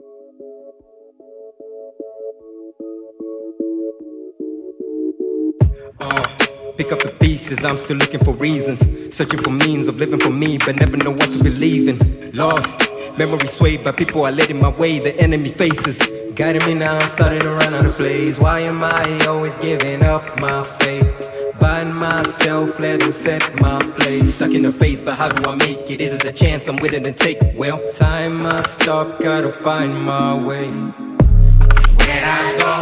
Uh, pick up the pieces, I'm still looking for reasons. Searching for means of living for me, but never know what to believe in. Lost, memory swayed by people I led in my way, the enemy faces. Guiding me now, I'm starting to run out of place. Why am I always giving up my faith? Bind myself, let them set my place. Stuck in the face, but how do I make it? Is it a chance I'm willing to take? Well, time must stop, gotta find my way. Where'd I go?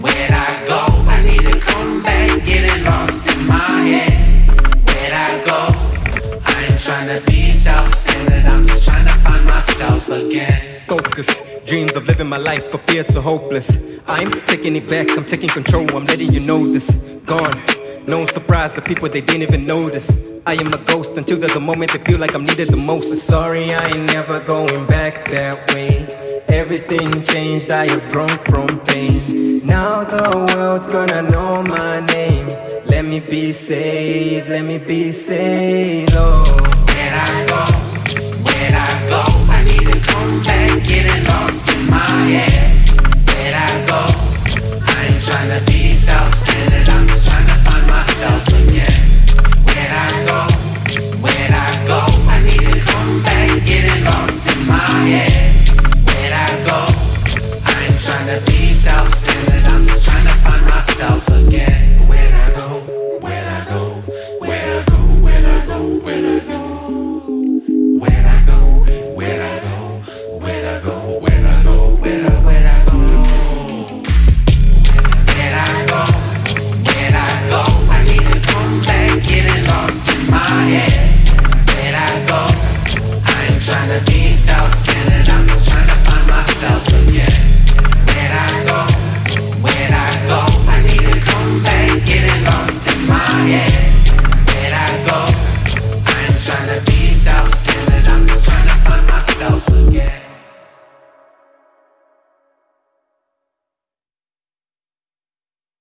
Where'd I go? I need to come back, getting lost in my head. Where'd I go? I ain't trying to be self-centered, I'm just trying to find myself again. Focus, dreams of living my life appear so hopeless. I'm taking it back, I'm taking control, I'm letting you know this. Gone, no surprise, the people they didn't even notice. I am a ghost until there's a moment they feel like I'm needed the most. Sorry, I ain't never going back that way. Everything changed, I have grown from pain. Now the world's gonna know my name. Let me be saved, let me be saved, oh. trying to be self-centered. I'm just trying to find myself again. Where'd I go? Where'd I go? Where'd I go? Where'd I go? Where'd I go? Where'd I go? Where'd I go? Where'd I go? Where'd I go? Where'd I where'd I go? Where'd I go? Where'd I go? I need to come back, getting lost in my head. Where I go? I'm trying to be self-centered. I'm just trying to find myself again.